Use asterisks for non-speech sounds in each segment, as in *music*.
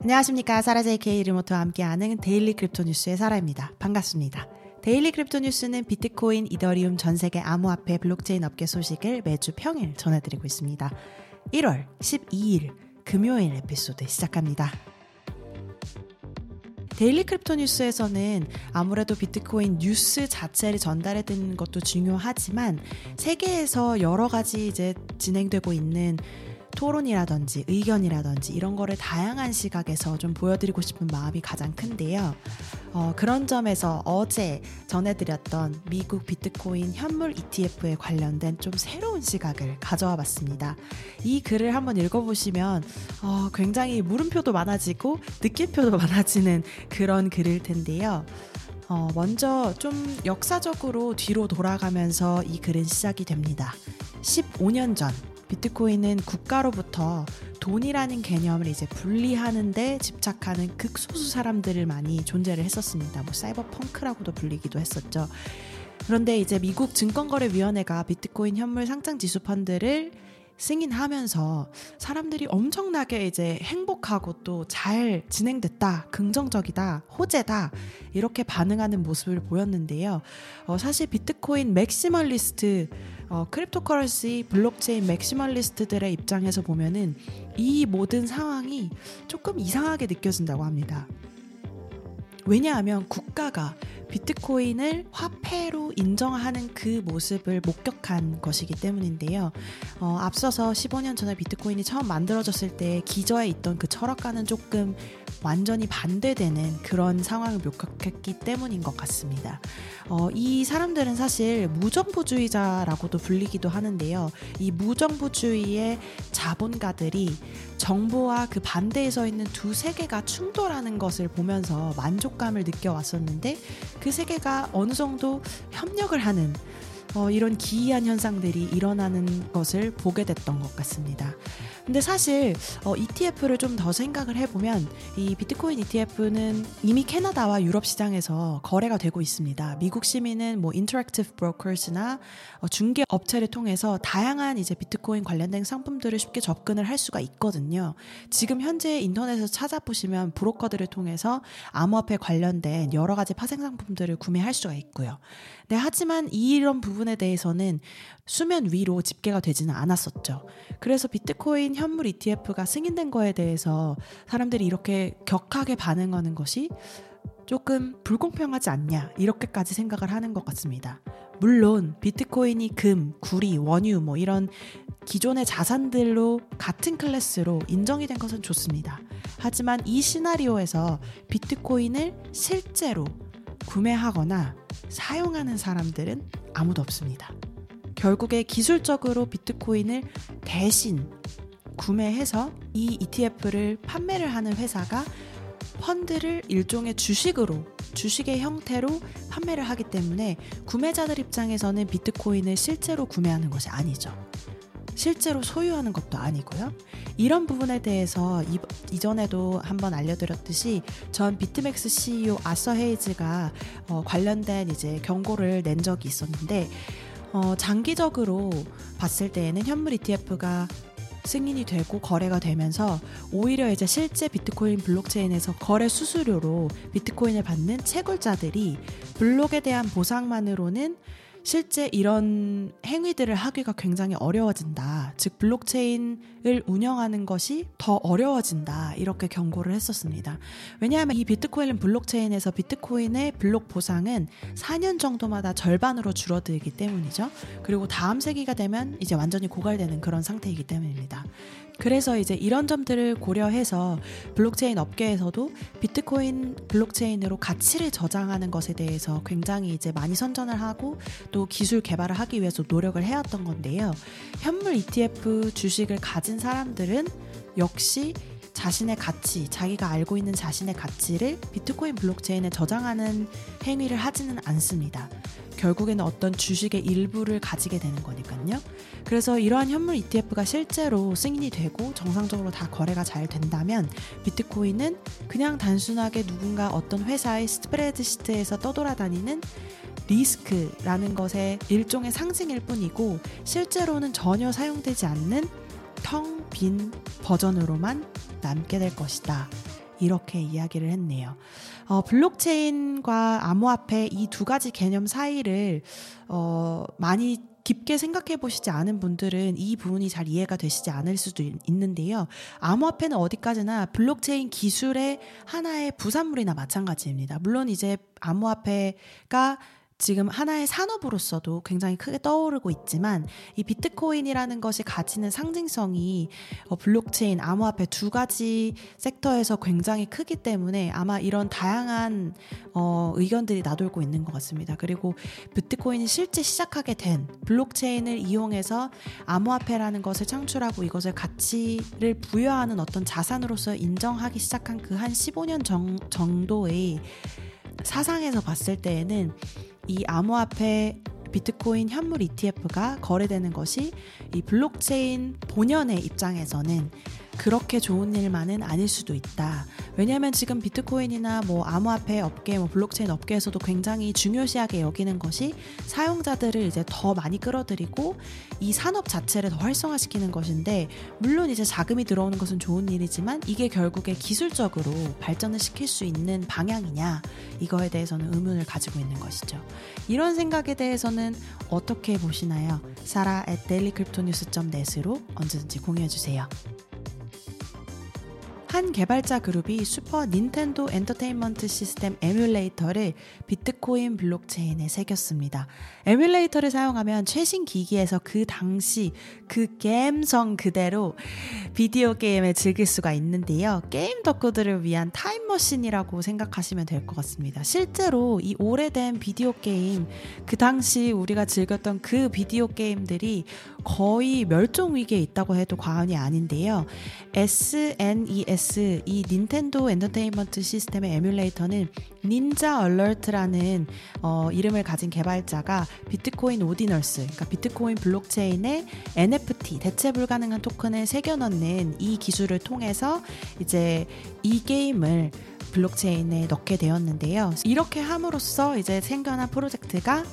안녕하십니까. 사라 JK 리모트와 함께하는 Daily Crypto 뉴스의 사라입니다. 반갑습니다. Daily Crypto 뉴스는 비트코인, 이더리움 전 세계 암호화폐 블록체인 업계 소식을 매주 평일 전해드리고 있습니다. 1월 12일 금요일 에피소드 시작합니다. Daily Crypto 뉴스에서는 아무래도 비트코인 뉴스 자체를 전달해 드리는 것도 중요하지만 세계에서 여러 가지 이제 진행되고 있는 토론이라든지 의견이라든지 이런 거를 다양한 시각에서 좀 보여드리고 싶은 마음이 가장 큰데요. 어, 그런 점에서 어제 전해드렸던 미국 비트코인 현물 ETF에 관련된 좀 새로운 시각을 가져와 봤습니다. 이 글을 한번 읽어보시면 어, 굉장히 물음표도 많아지고 느낌표도 *laughs* 많아지는 그런 글일 텐데요. 어, 먼저 좀 역사적으로 뒤로 돌아가면서 이 글은 시작이 됩니다. 15년 전 비트코인은 국가로부터 돈이라는 개념을 이제 분리하는데 집착하는 극소수 사람들을 많이 존재를 했었습니다. 뭐 사이버 펑크라고도 불리기도 했었죠. 그런데 이제 미국 증권거래위원회가 비트코인 현물 상장 지수 펀드를 승인하면서 사람들이 엄청나게 이제 행복하고 또 잘 진행됐다, 긍정적이다, 호재다, 이렇게 반응하는 모습을 보였는데요. 어, 사실 비트코인 maximalist 어, cryptocurrency 블록체인 maximalist들의 입장에서 보면은 이 모든 상황이 조금 이상하게 느껴진다고 합니다. 왜냐하면 국가가 비트코인을 화폐로 인정하는 그 모습을 목격한 것이기 때문인데요. 어, 앞서서 15년 전에 비트코인이 처음 만들어졌을 때 기저에 있던 그 철학과는 조금 완전히 반대되는 그런 상황을 목격했기 때문인 것 같습니다. 어, 이 사람들은 사실 무정부주의자라고도 불리기도 하는데요. 이 무정부주의의 자본가들이 정보와 그 반대에 서 있는 두 세계가 충돌하는 것을 보면서 만족감을 느껴왔었는데 그 세계가 어느 정도 협력을 하는 어, 이런 기이한 현상들이 일어나는 것을 보게 됐던 것 같습니다. 근데 사실 어, ETF를 좀 더 생각을 해보면 이 비트코인 ETF는 이미 캐나다와 유럽 시장에서 거래가 되고 있습니다. 미국 시민은 뭐 Interactive Brokers나 어, 중개 업체를 통해서 다양한 이제 비트코인 관련된 상품들을 쉽게 접근을 할 수가 있거든요. 지금 현재 인터넷에서 찾아보시면 브로커들을 통해서 암호화폐 관련된 여러 가지 파생 상품들을 구매할 수가 있고요. 네, 하지만 이런 부분 에 대해서는 수면 위로 집계가 되지는 않았었죠. 그래서 비트코인 현물 ETF가 승인된 거에 대해서 사람들이 이렇게 격하게 반응하는 것이 조금 불공평하지 않냐 이렇게까지 생각을 하는 것 같습니다. 물론 비트코인이 금, 구리, 원유 뭐 이런 기존의 자산들로 같은 클래스로 인정이 된 것은 좋습니다. 하지만 이 시나리오에서 비트코인을 실제로 구매하거나 사용하는 사람들은 아무도 없습니다. 결국에 기술적으로 비트코인을 대신 구매해서 이 ETF를 판매를 하는 회사가 펀드를 일종의 주식으로 주식의 형태로 판매를 하기 때문에 구매자들 입장에서는 비트코인을 실제로 구매하는 것이 아니죠. 실제로 소유하는 것도 아니고요. 이런 부분에 대해서 이, 전에도 한번 알려드렸듯이 전 비트맥스 CEO 아서 헤이즈가 어, 관련된 이제 경고를 낸 적이 있었는데 어, 장기적으로 봤을 때에는 현물 ETF가 승인이 되고 거래가 되면서 오히려 이제 실제 비트코인 블록체인에서 거래 수수료로 비트코인을 받는 채굴자들이 블록에 대한 보상만으로는 실제 이런 행위들을 하기가 굉장히 어려워진다. 즉, 블록체인을 운영하는 것이 더 어려워진다. 이렇게 경고를 했었습니다. 왜냐하면 이 비트코인 블록체인에서 비트코인의 블록 보상은 4년 정도마다 절반으로 줄어들기 때문이죠. 그리고 다음 세기가 되면 이제 완전히 고갈되는 그런 상태이기 때문입니다. 그래서 이제 이런 점들을 고려해서 블록체인 업계에서도 비트코인 블록체인으로 가치를 저장하는 것에 대해서 굉장히 이제 많이 선전을 하고 또 기술 개발을 하기 위해서 노력을 해왔던 건데요. 현물 ETF 주식을 가진 사람들은 역시 자신의 가치, 자기가 알고 있는 자신의 가치를 비트코인 블록체인에 저장하는 행위를 하지는 않습니다. 결국에는 어떤 주식의 일부를 가지게 되는 거니까요. 그래서 이러한 현물 ETF가 실제로 승인이 되고 정상적으로 다 거래가 잘 된다면 비트코인은 그냥 단순하게 누군가 어떤 회사의 스프레드 시트에서 떠돌아다니는 리스크라는 것의 일종의 상징일 뿐이고 실제로는 전혀 사용되지 않는 텅 빈 버전으로만 남게 될 것이다. 이렇게 이야기를 했네요. 어, 블록체인과 암호화폐 이 두 가지 개념 사이를 어, 많이 깊게 생각해 보시지 않은 분들은 이 부분이 잘 이해가 되시지 않을 수도 있는데요. 암호화폐는 어디까지나 블록체인 기술의 하나의 부산물이나 마찬가지입니다. 물론 이제 암호화폐가 지금 하나의 산업으로서도 굉장히 크게 떠오르고 있지만 이 비트코인이라는 것이 가지는 상징성이 어, 블록체인, 암호화폐 두 가지 섹터에서 굉장히 크기 때문에 아마 이런 다양한 어, 의견들이 나돌고 있는 것 같습니다. 그리고 비트코인이 실제 시작하게 된 블록체인을 이용해서 암호화폐라는 것을 창출하고 이것을 가치를 부여하는 어떤 자산으로서 인정하기 시작한 그 한 15년 정, 정도의 사상에서 봤을 때에는 이 암호화폐 비트코인 현물 ETF가 거래되는 것이 이 블록체인 본연의 입장에서는 그렇게 좋은 일만은 아닐 수도 있다. 왜냐하면 지금 비트코인이나 뭐 암호화폐 업계, 뭐 블록체인 업계에서도 굉장히 중요시하게 여기는 것이 사용자들을 이제 더 많이 끌어들이고 이 산업 자체를 더 활성화시키는 것인데 물론 이제 자금이 들어오는 것은 좋은 일이지만 이게 결국에 기술적으로 발전을 시킬 수 있는 방향이냐 이거에 대해서는 의문을 가지고 있는 것이죠. 이런 생각에 대해서는 어떻게 보시나요? 사라 at dailycryptonews.net으로 언제든지 공유해 주세요. 한 개발자 그룹이 슈퍼 닌텐도 엔터테인먼트 시스템 에뮬레이터를 비트코인 블록체인에 새겼습니다. 에뮬레이터를 사용하면 최신 기기에서 그 당시 그 게임성 그대로 비디오 게임을 즐길 수가 있는데요. 게임 덕후들을 위한 타임머신이라고 생각하시면 될 것 같습니다. 실제로 이 오래된 비디오 게임, 그 당시 우리가 즐겼던 그 비디오 게임들이 거의 멸종 위기에 있다고 해도 과언이 아닌데요. SNES, 이 닌텐도 엔터테인먼트 시스템의 에뮬레이터는 닌자 얼러트라는 어, 이름을 가진 개발자가 비트코인 오디널스, 그러니까 비트코인 블록체인에 NFT, 대체 불가능한 토큰을 새겨 넣는 이 기술을 통해서 이제 이 게임을 블록체인에 넣게 되었는데요. 이렇게 함으로써 이제 생겨난 프로젝트가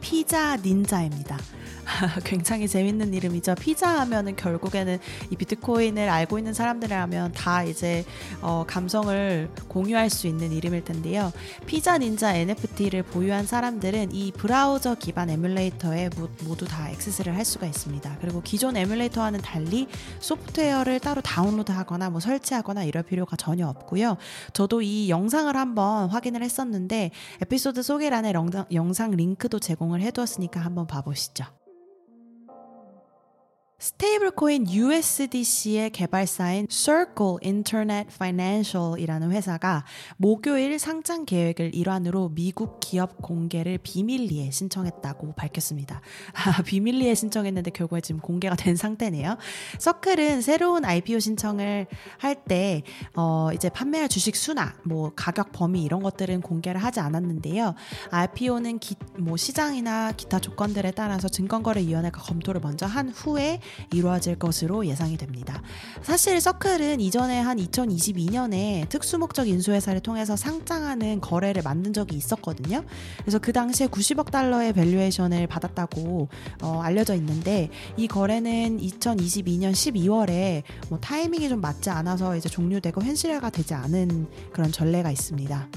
피자 닌자입니다. *laughs* 굉장히 재밌는 이름이죠. 피자 하면은 결국에는 이 비트코인을 알고 있는 사람들이라면 다 이제 어, 감성을 공유할 수 있는 이름일 텐데요. 피자 닌자 NFT를 보유한 사람들은 이 브라우저 기반 에뮬레이터에 모두 다 액세스를 할 수가 있습니다. 그리고 기존 에뮬레이터와는 달리 소프트웨어를 따로 다운로드하거나 뭐 설치하거나 이럴 필요가 전혀 없고요. 저도 이 영상을 한번 확인을 했었는데 에피소드 소개란에 영상 링크도 제공을 해두었으니까 한번 봐보시죠. 스테이블 코인 USDC의 개발사인 Circle Internet Financial이라는 회사가 목요일 상장 계획을 일환으로 미국 기업 공개를 비밀리에 신청했다고 밝혔습니다. 아, *laughs* 비밀리에 신청했는데 결국에 지금 공개가 된 상태네요. 서클은 새로운 IPO 신청을 할때 어, 이제 판매할 주식 수나 뭐 가격 범위 이런 것들은 공개를 하지 않았는데요. IPO는 기, 뭐 시장이나 기타 조건들에 따라서 증권거래위원회가 검토를 먼저 한 후에 이루어질 것으로 예상이 됩니다. 사실 서클은 이전에 한 2022년에 특수목적 인수회사를 통해서 상장하는 거래를 만든 적이 있었거든요. 그래서 그 당시에 90억 달러의 valuation을 받았다고 어, 알려져 있는데 이 거래는 2022년 12월에 뭐 타이밍이 좀 맞지 않아서 이제 종료되고 현실화가 되지 않은 그런 전례가 있습니다.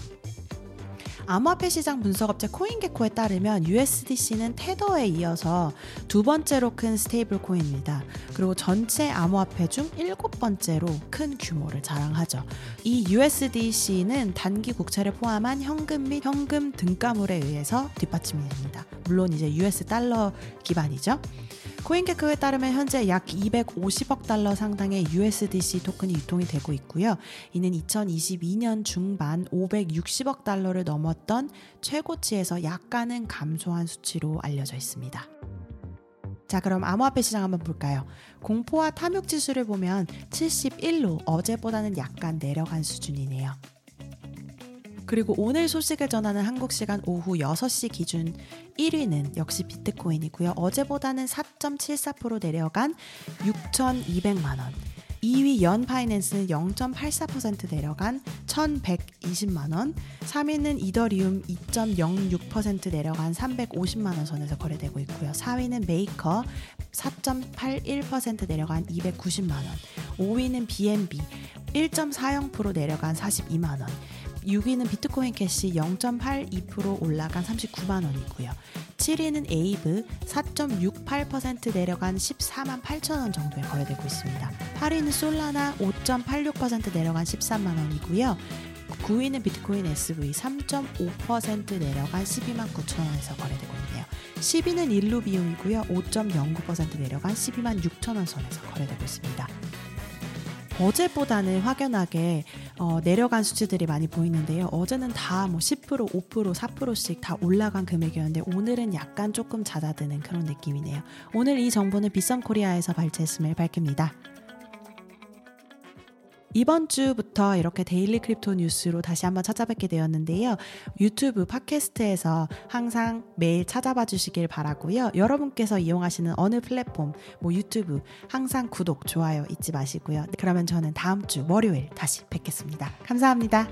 암호화폐 시장 분석업체 코인게코에 따르면 USDC는 테더에 이어서 두 번째로 큰 스테이블 코인입니다. 그리고 전체 암호화폐 중 일곱 번째로 큰 규모를 자랑하죠. 이 USDC는 단기 국채를 포함한 현금 및 현금 등가물에 의해서 뒷받침이 됩니다. 물론 이제 US 달러 기반이죠. 코인게크에 따르면 현재 약 250억 달러 상당의 USDC 토큰이 유통이 되고 있고요. 이는 2022년 중반 560억 달러를 넘었던 최고치에서 약간은 감소한 수치로 알려져 있습니다. 자, 그럼 암호화폐 시장 한번 볼까요? 공포와 탐욕 지수를 보면 71로 어제보다는 약간 내려간 수준이네요. 그리고 오늘 소식을 전하는 한국 시간 오후 6시 기준 1위는 역시 비트코인이고요. 어제보다는 4.74% 내려간 6,200만 원. 2위 연 파이낸스는 0.84% 내려간 1,120만 원. 3위는 이더리움 2.06% 내려간 350만 원 선에서 거래되고 있고요. 4위는 메이커 4.81% 내려간 290만 원. 5위는 BNB 1.40% 내려간 42만 원. 6위는 비트코인 캐시 0.82% 올라간 39만 원이고요. 7위는 에이브 4.68% 내려간 14만 8천 원 정도에 거래되고 있습니다. 8위는 솔라나 5.86% 내려간 13만 원이고요. 9위는 비트코인 SV 3.5% 내려간 12만 9천 원에서 거래되고 있네요. 10위는 일루비움이고요. 5.09% 내려간 12만 6천 원 선에서 거래되고 있습니다. 어제보다는 확연하게 어, 내려간 수치들이 많이 보이는데요. 어제는 다 뭐 10%, 5%, 4%씩 다 올라간 금액이었는데 오늘은 약간 조금 잦아드는 그런 느낌이네요. 오늘 이 정보는 비썸 코리아에서 발췌했음을 밝힙니다. 이번 주부터 이렇게 데일리 크립토 뉴스로 다시 한번 찾아뵙게 되었는데요. 유튜브 팟캐스트에서 항상 매일 찾아봐 주시길 바라고요. 여러분께서 이용하시는 어느 플랫폼, 뭐 유튜브 항상 구독, 좋아요 잊지 마시고요. 그러면 저는 다음 주 월요일 다시 뵙겠습니다. 감사합니다.